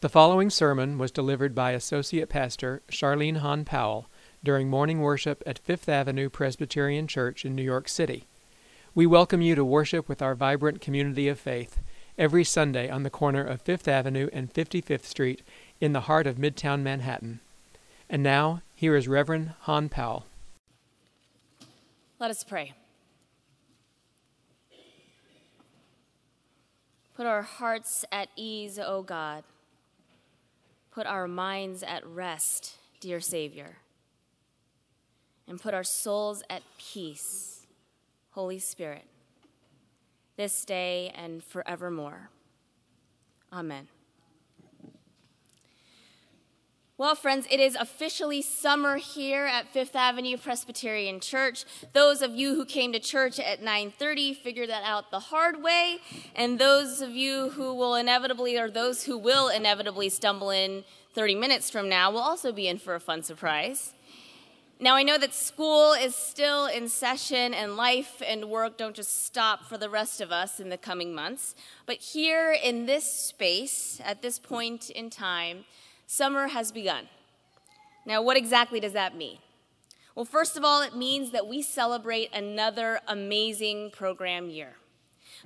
The following sermon was delivered by Associate Pastor Charlene Hahn Powell during morning worship at Fifth Avenue Presbyterian Church in New York City. We welcome you to worship with our vibrant community of faith every Sunday on the corner of Fifth Avenue and 55th Street in the heart of Midtown Manhattan. And now, here is Reverend Hahn Powell. Let us pray. Put our hearts at ease, O God put our minds at rest, dear Savior, and put our souls at peace, Holy Spirit, this day and forevermore. Amen. Well, friends, it is officially summer here at Fifth Avenue Presbyterian Church. Those of you who came to church at 9:30 figured that out the hard way, and those of you who will inevitably or those who will inevitably stumble in 30 minutes from now will also be in for a fun surprise. Now, I know that school is still in session and life and work don't just stop for the rest of us in the coming months, but here in this space, at this point in time, Summer has begun. Now, what exactly does that mean? Well, first of all, it means that we celebrate another amazing program year.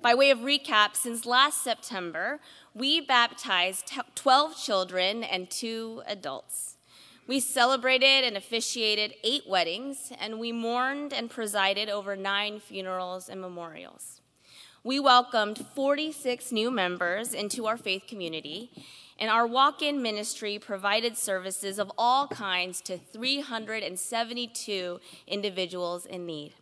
By way of recap, since last September, we baptized 12 children and two adults. We celebrated and officiated eight weddings, and we mourned and presided over nine funerals and memorials. We welcomed 46 new members into our faith community, and our walk in ministry provided services of all kinds to 372 individuals in need.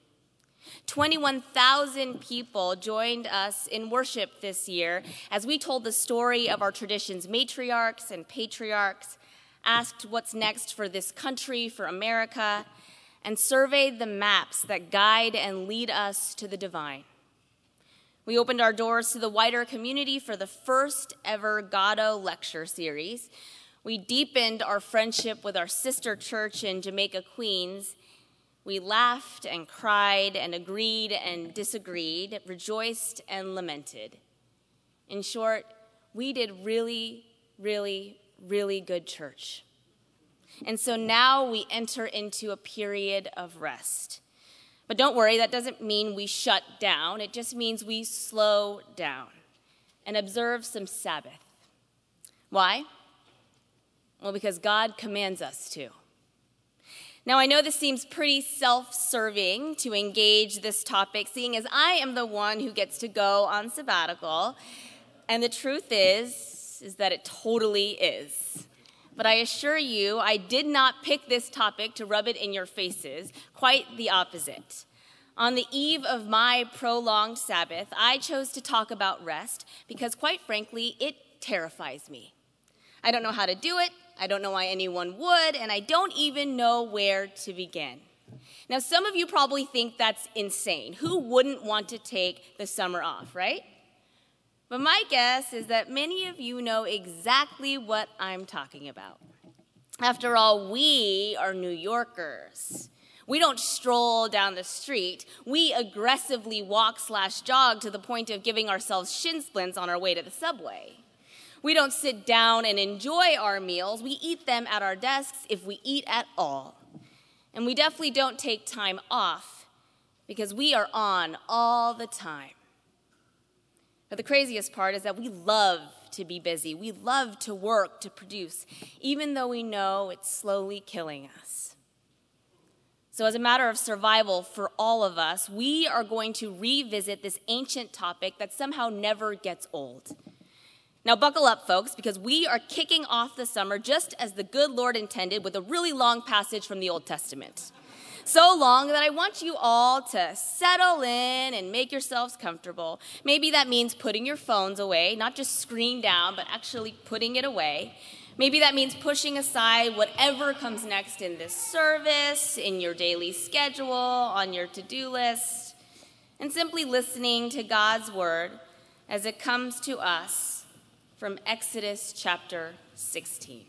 21,000 people joined us in worship this year as we told the story of our tradition's matriarchs and patriarchs, asked what's next for this country, for America, and surveyed the maps that guide and lead us to the divine. We opened our doors to the wider community for the first ever Gatto lecture series. We deepened our friendship with our sister church in Jamaica, Queens. We laughed and cried and agreed and disagreed, rejoiced and lamented. In short, we did really, really, really good church. And so now we enter into a period of rest. But don't worry, that doesn't mean we shut down. It just means we slow down and observe some Sabbath. Why? Well, because God commands us to. Now, I know this seems pretty self serving to engage this topic, seeing as I am the one who gets to go on sabbatical. And the truth is, is that it totally is. But I assure you, I did not pick this topic to rub it in your faces, quite the opposite. On the eve of my prolonged Sabbath, I chose to talk about rest because, quite frankly, it terrifies me. I don't know how to do it, I don't know why anyone would, and I don't even know where to begin. Now, some of you probably think that's insane. Who wouldn't want to take the summer off, right? But my guess is that many of you know exactly what I'm talking about. After all, we are New Yorkers. We don't stroll down the street. We aggressively walk slash jog to the point of giving ourselves shin splints on our way to the subway. We don't sit down and enjoy our meals. We eat them at our desks if we eat at all. And we definitely don't take time off because we are on all the time. But the craziest part is that we love to be busy. We love to work, to produce, even though we know it's slowly killing us. So, as a matter of survival for all of us, we are going to revisit this ancient topic that somehow never gets old. Now, buckle up, folks, because we are kicking off the summer just as the good Lord intended with a really long passage from the Old Testament so long that I want you all to settle in and make yourselves comfortable. Maybe that means putting your phones away, not just screen down, but actually putting it away. Maybe that means pushing aside whatever comes next in this service, in your daily schedule, on your to do list, and simply listening to God's word as it comes to us from Exodus chapter 16.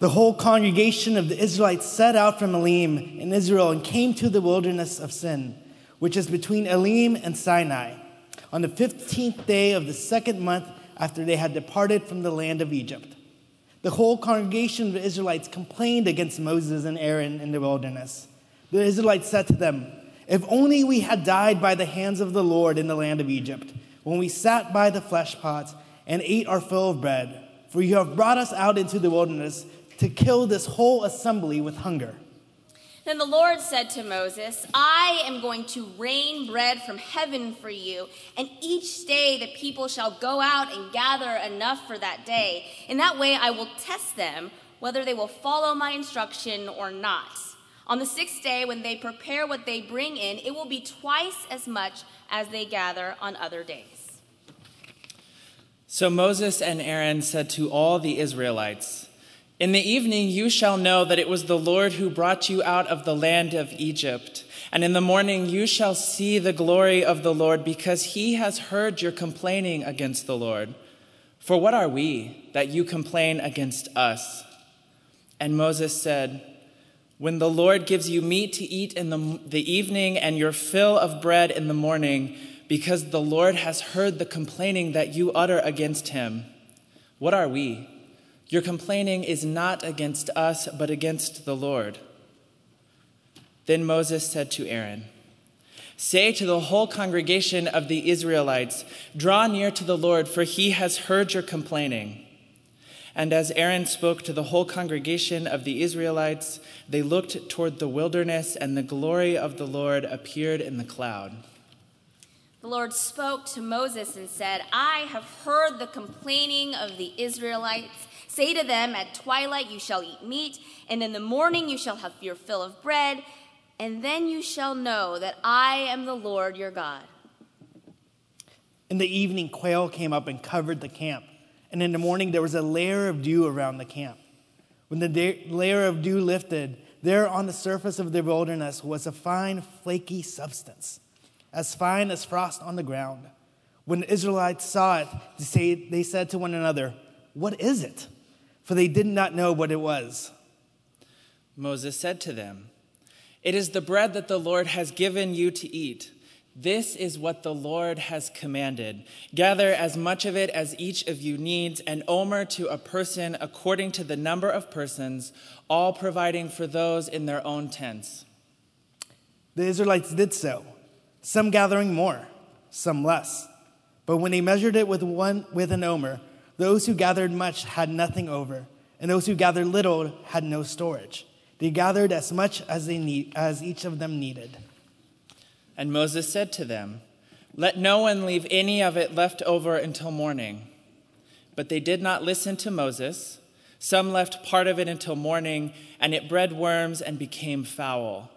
The whole congregation of the Israelites set out from Elim in Israel and came to the wilderness of Sin, which is between Elim and Sinai, on the 15th day of the second month after they had departed from the land of Egypt. The whole congregation of the Israelites complained against Moses and Aaron in the wilderness. The Israelites said to them, If only we had died by the hands of the Lord in the land of Egypt, when we sat by the flesh pots and ate our fill of bread, for you have brought us out into the wilderness to kill this whole assembly with hunger. Then the Lord said to Moses, I am going to rain bread from heaven for you, and each day the people shall go out and gather enough for that day. In that way I will test them whether they will follow my instruction or not. On the sixth day, when they prepare what they bring in, it will be twice as much as they gather on other days. So Moses and Aaron said to all the Israelites, in the evening you shall know that it was the Lord who brought you out of the land of Egypt. And in the morning you shall see the glory of the Lord, because he has heard your complaining against the Lord. For what are we that you complain against us? And Moses said, When the Lord gives you meat to eat in the, the evening and your fill of bread in the morning, because the Lord has heard the complaining that you utter against him, what are we? Your complaining is not against us, but against the Lord. Then Moses said to Aaron, Say to the whole congregation of the Israelites, Draw near to the Lord, for he has heard your complaining. And as Aaron spoke to the whole congregation of the Israelites, they looked toward the wilderness, and the glory of the Lord appeared in the cloud. The Lord spoke to Moses and said, I have heard the complaining of the Israelites Say to them, At twilight you shall eat meat, and in the morning you shall have your fill of bread, and then you shall know that I am the Lord your God. In the evening, quail came up and covered the camp, and in the morning there was a layer of dew around the camp. When the layer of dew lifted, there on the surface of the wilderness was a fine, flaky substance, as fine as frost on the ground. When the Israelites saw it, they said to one another, What is it? For they did not know what it was. Moses said to them, It is the bread that the Lord has given you to eat. This is what the Lord has commanded. Gather as much of it as each of you needs, an omer to a person according to the number of persons, all providing for those in their own tents. The Israelites did so, some gathering more, some less. But when they measured it with one with an omer, those who gathered much had nothing over, and those who gathered little had no storage. They gathered as much as, they need, as each of them needed. And Moses said to them, Let no one leave any of it left over until morning. But they did not listen to Moses. Some left part of it until morning, and it bred worms and became foul.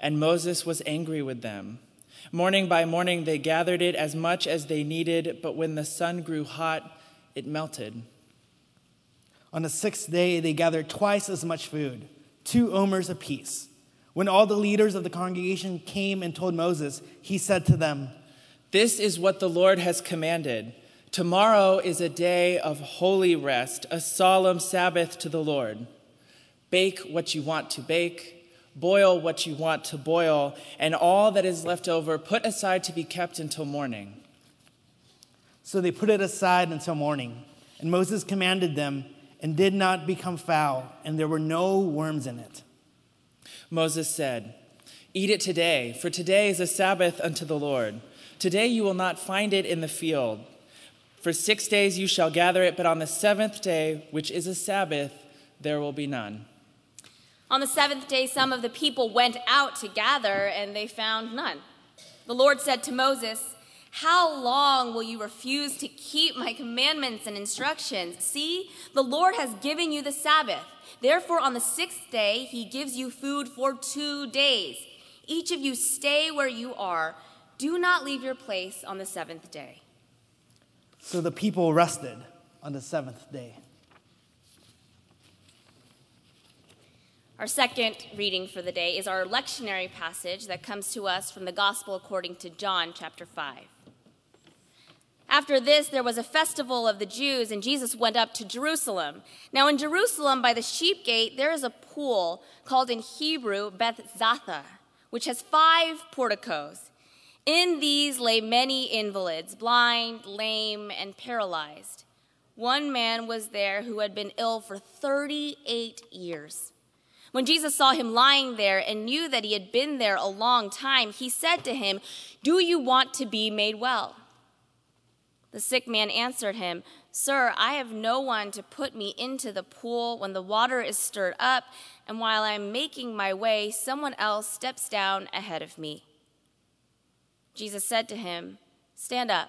And Moses was angry with them. Morning by morning they gathered it as much as they needed, but when the sun grew hot, it melted. On the sixth day, they gathered twice as much food, two omers apiece. When all the leaders of the congregation came and told Moses, he said to them, This is what the Lord has commanded. Tomorrow is a day of holy rest, a solemn Sabbath to the Lord. Bake what you want to bake, boil what you want to boil, and all that is left over put aside to be kept until morning. So they put it aside until morning. And Moses commanded them, and did not become foul, and there were no worms in it. Moses said, Eat it today, for today is a Sabbath unto the Lord. Today you will not find it in the field. For six days you shall gather it, but on the seventh day, which is a Sabbath, there will be none. On the seventh day, some of the people went out to gather, and they found none. The Lord said to Moses, how long will you refuse to keep my commandments and instructions? See, the Lord has given you the Sabbath. Therefore, on the sixth day, he gives you food for two days. Each of you stay where you are. Do not leave your place on the seventh day. So the people rested on the seventh day. Our second reading for the day is our lectionary passage that comes to us from the Gospel according to John chapter 5. After this, there was a festival of the Jews, and Jesus went up to Jerusalem. Now, in Jerusalem, by the sheep gate, there is a pool called in Hebrew Beth Zatha, which has five porticos. In these lay many invalids, blind, lame, and paralyzed. One man was there who had been ill for 38 years. When Jesus saw him lying there and knew that he had been there a long time, he said to him, Do you want to be made well? The sick man answered him, Sir, I have no one to put me into the pool when the water is stirred up, and while I am making my way, someone else steps down ahead of me. Jesus said to him, Stand up,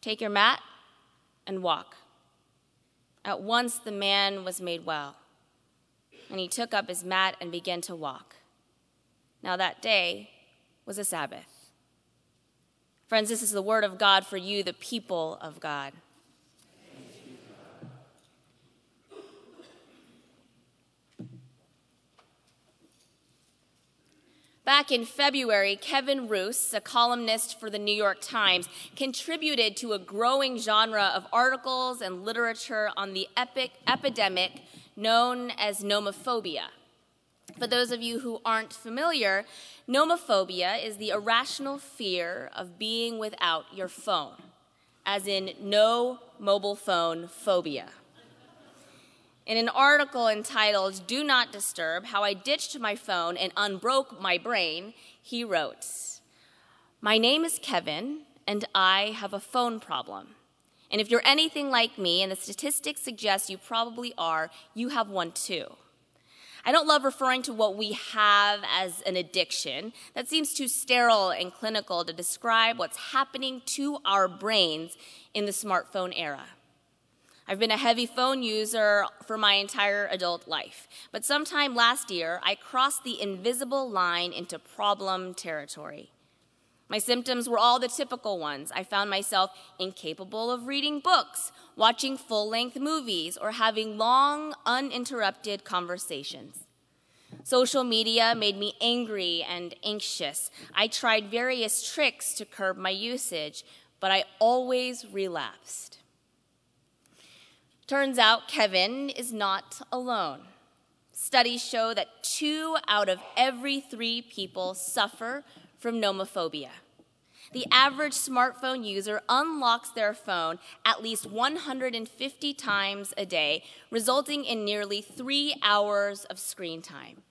take your mat, and walk. At once the man was made well, and he took up his mat and began to walk. Now that day was a Sabbath. Friends, this is the word of God for you, the people of God. Back in February, Kevin Roose, a columnist for the New York Times, contributed to a growing genre of articles and literature on the epic epidemic known as nomophobia. For those of you who aren't familiar, nomophobia is the irrational fear of being without your phone, as in no mobile phone phobia. In an article entitled Do Not Disturb How I Ditched My Phone and Unbroke My Brain, he wrote My name is Kevin, and I have a phone problem. And if you're anything like me, and the statistics suggest you probably are, you have one too. I don't love referring to what we have as an addiction. That seems too sterile and clinical to describe what's happening to our brains in the smartphone era. I've been a heavy phone user for my entire adult life, but sometime last year I crossed the invisible line into problem territory. My symptoms were all the typical ones. I found myself incapable of reading books, watching full length movies, or having long, uninterrupted conversations. Social media made me angry and anxious. I tried various tricks to curb my usage, but I always relapsed. Turns out Kevin is not alone. Studies show that two out of every three people suffer from nomophobia. The average smartphone user unlocks their phone at least 150 times a day, resulting in nearly three hours of screen time.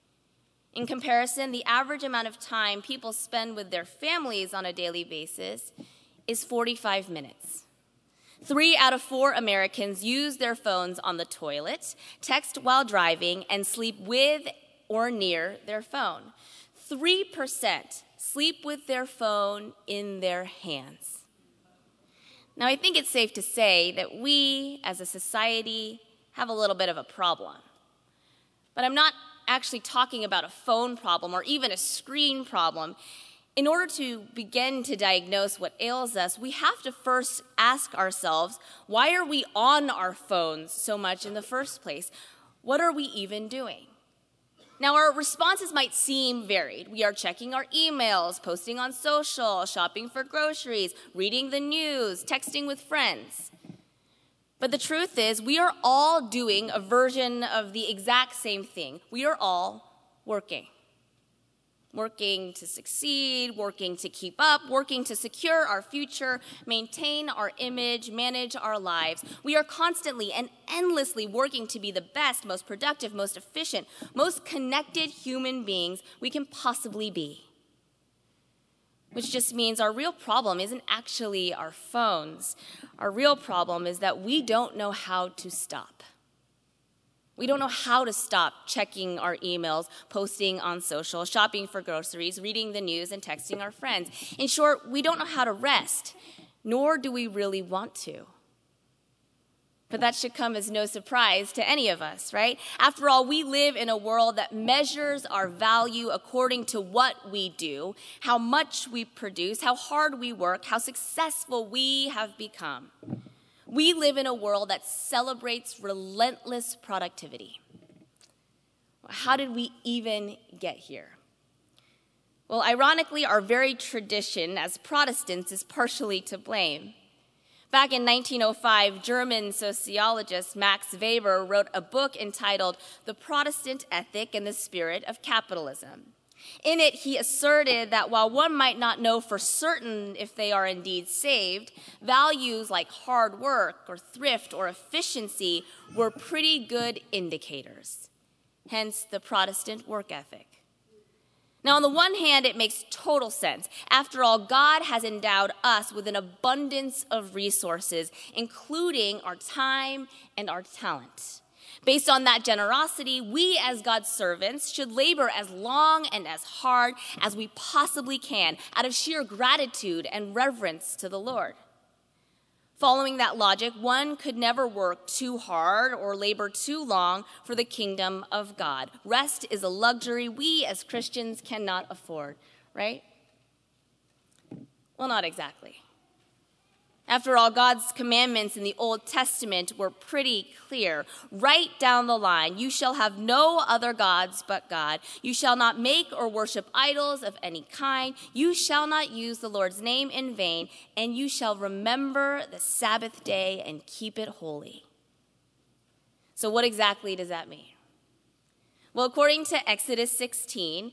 In comparison, the average amount of time people spend with their families on a daily basis is 45 minutes. Three out of four Americans use their phones on the toilet, text while driving, and sleep with or near their phone. 3% sleep with their phone in their hands. Now, I think it's safe to say that we, as a society, have a little bit of a problem. But I'm not actually talking about a phone problem or even a screen problem. In order to begin to diagnose what ails us, we have to first ask ourselves why are we on our phones so much in the first place? What are we even doing? Now, our responses might seem varied. We are checking our emails, posting on social, shopping for groceries, reading the news, texting with friends. But the truth is, we are all doing a version of the exact same thing. We are all working working to succeed, working to keep up, working to secure our future, maintain our image, manage our lives. We are constantly and endlessly working to be the best, most productive, most efficient, most connected human beings we can possibly be. Which just means our real problem isn't actually our phones. Our real problem is that we don't know how to stop. We don't know how to stop checking our emails, posting on social, shopping for groceries, reading the news, and texting our friends. In short, we don't know how to rest, nor do we really want to. But that should come as no surprise to any of us, right? After all, we live in a world that measures our value according to what we do, how much we produce, how hard we work, how successful we have become. We live in a world that celebrates relentless productivity. How did we even get here? Well, ironically, our very tradition as Protestants is partially to blame. Back in 1905, German sociologist Max Weber wrote a book entitled The Protestant Ethic and the Spirit of Capitalism. In it, he asserted that while one might not know for certain if they are indeed saved, values like hard work or thrift or efficiency were pretty good indicators. Hence the Protestant work ethic. Now, on the one hand, it makes total sense. After all, God has endowed us with an abundance of resources, including our time and our talent. Based on that generosity, we as God's servants should labor as long and as hard as we possibly can out of sheer gratitude and reverence to the Lord. Following that logic, one could never work too hard or labor too long for the kingdom of God. Rest is a luxury we as Christians cannot afford, right? Well, not exactly. After all, God's commandments in the Old Testament were pretty clear. Right down the line, you shall have no other gods but God. You shall not make or worship idols of any kind. You shall not use the Lord's name in vain, and you shall remember the Sabbath day and keep it holy. So, what exactly does that mean? Well, according to Exodus 16,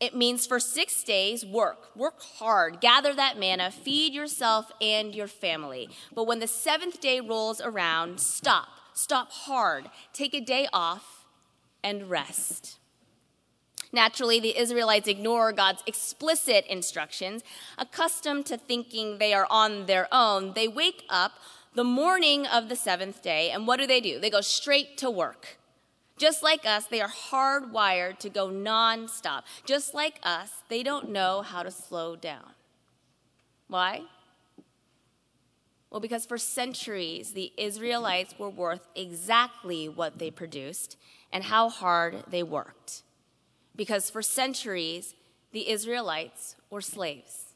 it means for six days, work, work hard, gather that manna, feed yourself and your family. But when the seventh day rolls around, stop, stop hard, take a day off, and rest. Naturally, the Israelites ignore God's explicit instructions. Accustomed to thinking they are on their own, they wake up the morning of the seventh day, and what do they do? They go straight to work. Just like us, they are hardwired to go nonstop. Just like us, they don't know how to slow down. Why? Well, because for centuries, the Israelites were worth exactly what they produced and how hard they worked. Because for centuries, the Israelites were slaves.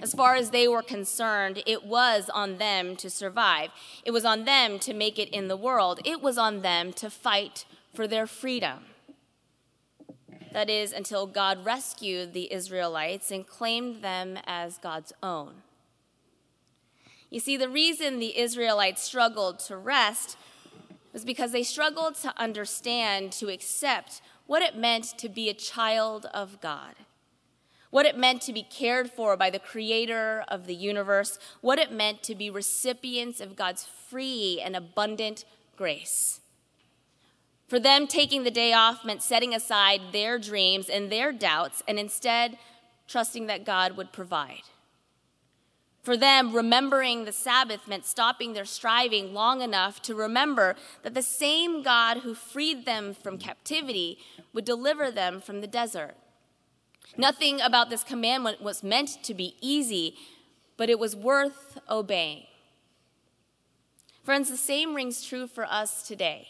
As far as they were concerned, it was on them to survive. It was on them to make it in the world. It was on them to fight for their freedom. That is, until God rescued the Israelites and claimed them as God's own. You see, the reason the Israelites struggled to rest was because they struggled to understand, to accept what it meant to be a child of God what it meant to be cared for by the creator of the universe, what it meant to be recipients of God's free and abundant grace. For them, taking the day off meant setting aside their dreams and their doubts and instead trusting that God would provide. For them, remembering the Sabbath meant stopping their striving long enough to remember that the same God who freed them from captivity would deliver them from the desert. Nothing about this commandment was meant to be easy, but it was worth obeying. Friends, the same rings true for us today.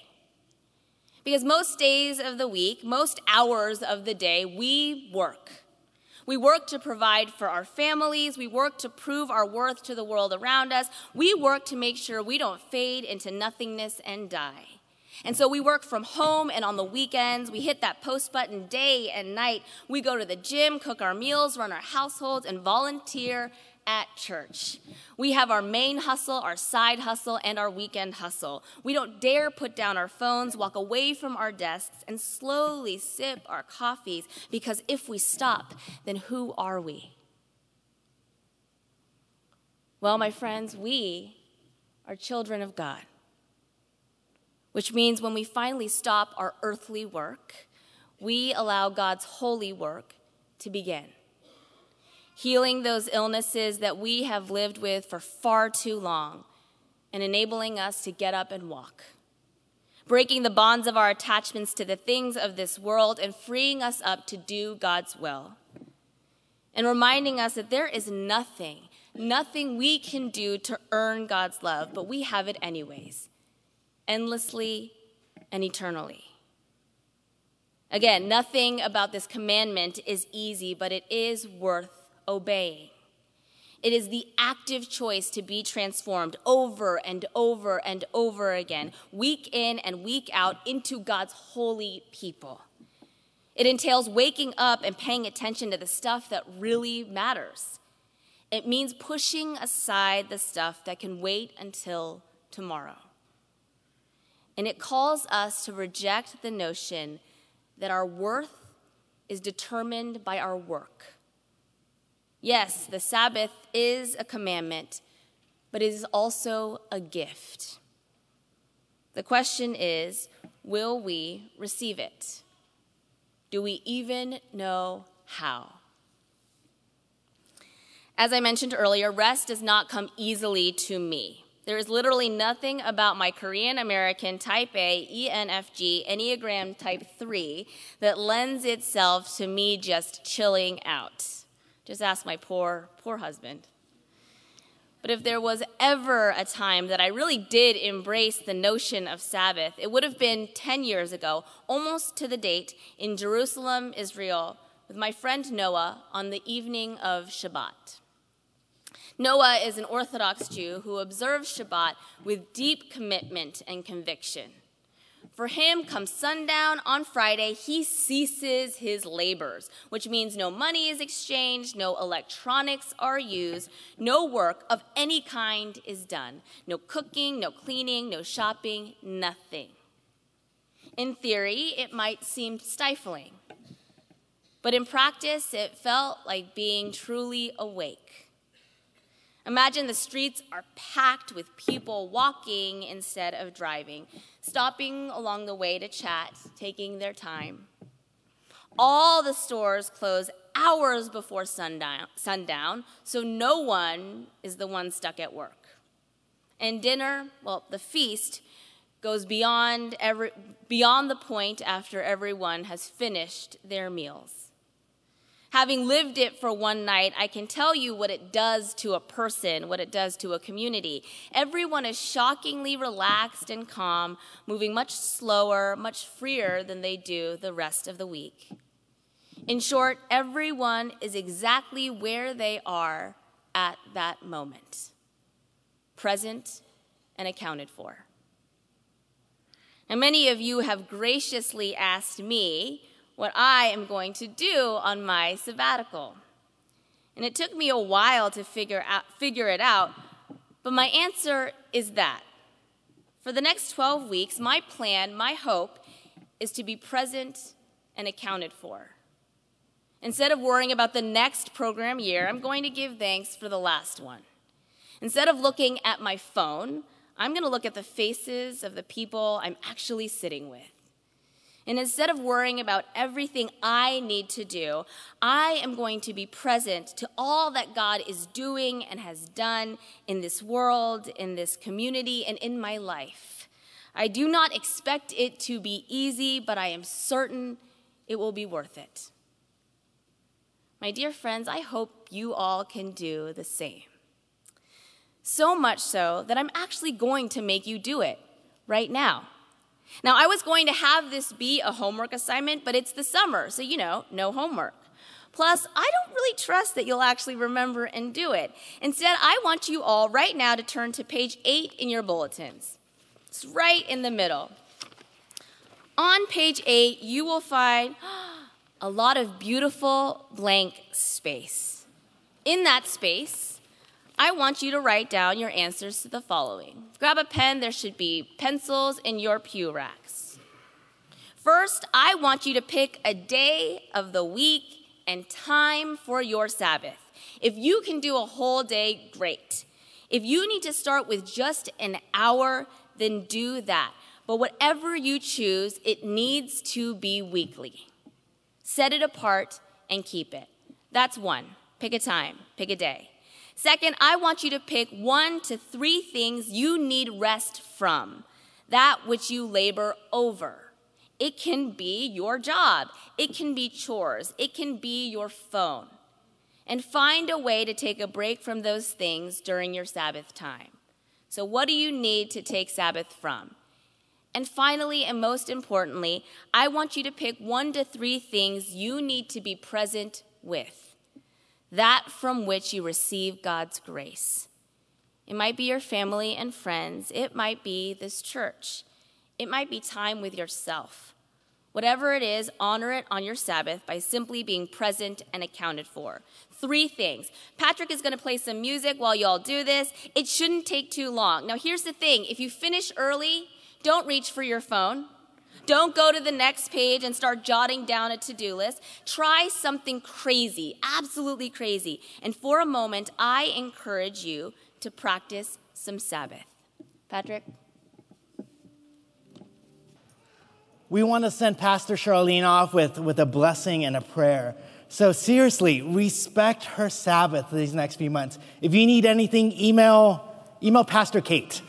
Because most days of the week, most hours of the day, we work. We work to provide for our families. We work to prove our worth to the world around us. We work to make sure we don't fade into nothingness and die. And so we work from home and on the weekends. We hit that post button day and night. We go to the gym, cook our meals, run our households, and volunteer at church. We have our main hustle, our side hustle, and our weekend hustle. We don't dare put down our phones, walk away from our desks, and slowly sip our coffees because if we stop, then who are we? Well, my friends, we are children of God which means when we finally stop our earthly work, we allow God's holy work to begin. Healing those illnesses that we have lived with for far too long and enabling us to get up and walk. Breaking the bonds of our attachments to the things of this world and freeing us up to do God's will. And reminding us that there is nothing, nothing we can do to earn God's love, but we have it anyways endlessly and eternally. Again, nothing about this commandment is easy, but it is worth obeying. It is the active choice to be transformed over and over and over again, week in and week out, into God's holy people. It entails waking up and paying attention to the stuff that really matters. It means pushing aside the stuff that can wait until tomorrow. And it calls us to reject the notion that our worth is determined by our work. Yes, the Sabbath is a commandment, but it is also a gift. The question is will we receive it? Do we even know how? As I mentioned earlier, rest does not come easily to me. There is literally nothing about my Korean American type A, ENFJ, Enneagram type 3 that lends itself to me just chilling out. Just ask my poor, poor husband. But if there was ever a time that I really did embrace the notion of Sabbath, it would have been 10 years ago, almost to the date, in Jerusalem, Israel, with my friend Noah on the evening of Shabbat. Noah is an Orthodox Jew who observes Shabbat with deep commitment and conviction. For him, come sundown on Friday, he ceases his labors, which means no money is exchanged, no electronics are used, no work of any kind is done. No cooking, no cleaning, no shopping, nothing. In theory, it might seem stifling, but in practice, it felt like being truly awake. Imagine the streets are packed with people walking instead of driving, stopping along the way to chat, taking their time. All the stores close hours before sundown, sundown, so no one is the one stuck at work. And dinner, well, the feast goes beyond every, beyond the point after everyone has finished their meals. Having lived it for one night, I can tell you what it does to a person, what it does to a community. Everyone is shockingly relaxed and calm, moving much slower, much freer than they do the rest of the week. In short, everyone is exactly where they are at that moment, present and accounted for. And many of you have graciously asked me what I am going to do on my sabbatical. And it took me a while to figure, out, figure it out, but my answer is that. For the next 12 weeks, my plan, my hope, is to be present and accounted for. Instead of worrying about the next program year, I'm going to give thanks for the last one. Instead of looking at my phone, I'm going to look at the faces of the people I'm actually sitting with. And instead of worrying about everything I need to do, I am going to be present to all that God is doing and has done in this world, in this community, and in my life. I do not expect it to be easy, but I am certain it will be worth it. My dear friends, I hope you all can do the same. So much so that I'm actually going to make you do it right now. Now, I was going to have this be a homework assignment, but it's the summer, so you know, no homework. Plus, I don't really trust that you'll actually remember and do it. Instead, I want you all right now to turn to page 8 in your bulletins. It's right in the middle. On page 8, you will find a lot of beautiful blank space. In that space, I want you to write down your answers to the following. Grab a pen, there should be pencils in your pew racks. First, I want you to pick a day of the week and time for your Sabbath. If you can do a whole day, great. If you need to start with just an hour, then do that. But whatever you choose, it needs to be weekly. Set it apart and keep it. That's one. Pick a time, pick a day. Second, I want you to pick one to three things you need rest from, that which you labor over. It can be your job, it can be chores, it can be your phone. And find a way to take a break from those things during your Sabbath time. So, what do you need to take Sabbath from? And finally, and most importantly, I want you to pick one to three things you need to be present with that from which you receive God's grace. It might be your family and friends, it might be this church, it might be time with yourself. Whatever it is, honor it on your Sabbath by simply being present and accounted for. Three things. Patrick is going to play some music while y'all do this. It shouldn't take too long. Now, here's the thing if you finish early, don't reach for your phone. Don't go to the next page and start jotting down a to do list. Try something crazy, absolutely crazy. And for a moment, I encourage you to practice some Sabbath. Patrick? We want to send Pastor Charlene off with, with a blessing and a prayer. So, seriously, respect her Sabbath these next few months. If you need anything, email, email Pastor Kate.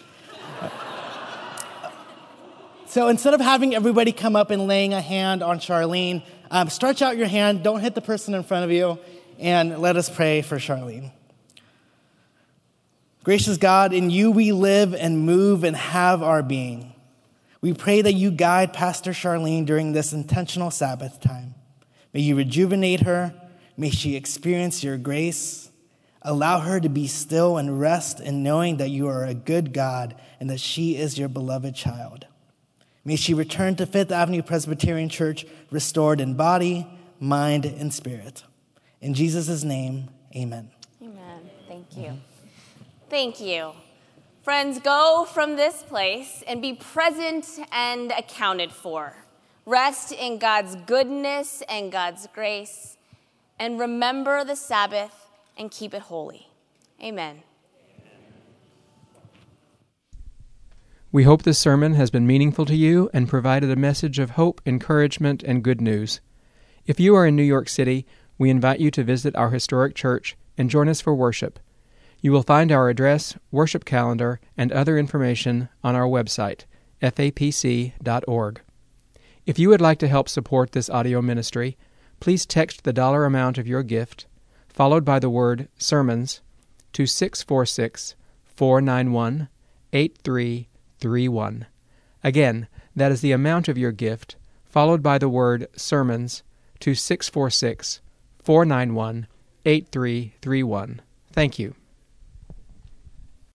So, instead of having everybody come up and laying a hand on Charlene, um, stretch out your hand, don't hit the person in front of you, and let us pray for Charlene. Gracious God, in you we live and move and have our being. We pray that you guide Pastor Charlene during this intentional Sabbath time. May you rejuvenate her. May she experience your grace. Allow her to be still and rest in knowing that you are a good God and that she is your beloved child. May she return to Fifth Avenue Presbyterian Church restored in body, mind, and spirit. In Jesus' name, amen. Amen. Thank you. Thank you. Friends, go from this place and be present and accounted for. Rest in God's goodness and God's grace, and remember the Sabbath and keep it holy. Amen. We hope this sermon has been meaningful to you and provided a message of hope, encouragement, and good news. If you are in New York City, we invite you to visit our historic church and join us for worship. You will find our address, worship calendar, and other information on our website, fapc.org. If you would like to help support this audio ministry, please text the dollar amount of your gift, followed by the word sermons, to 646 491 8331. Again, that is the amount of your gift, followed by the word sermons, to 646 491 8331. Thank you.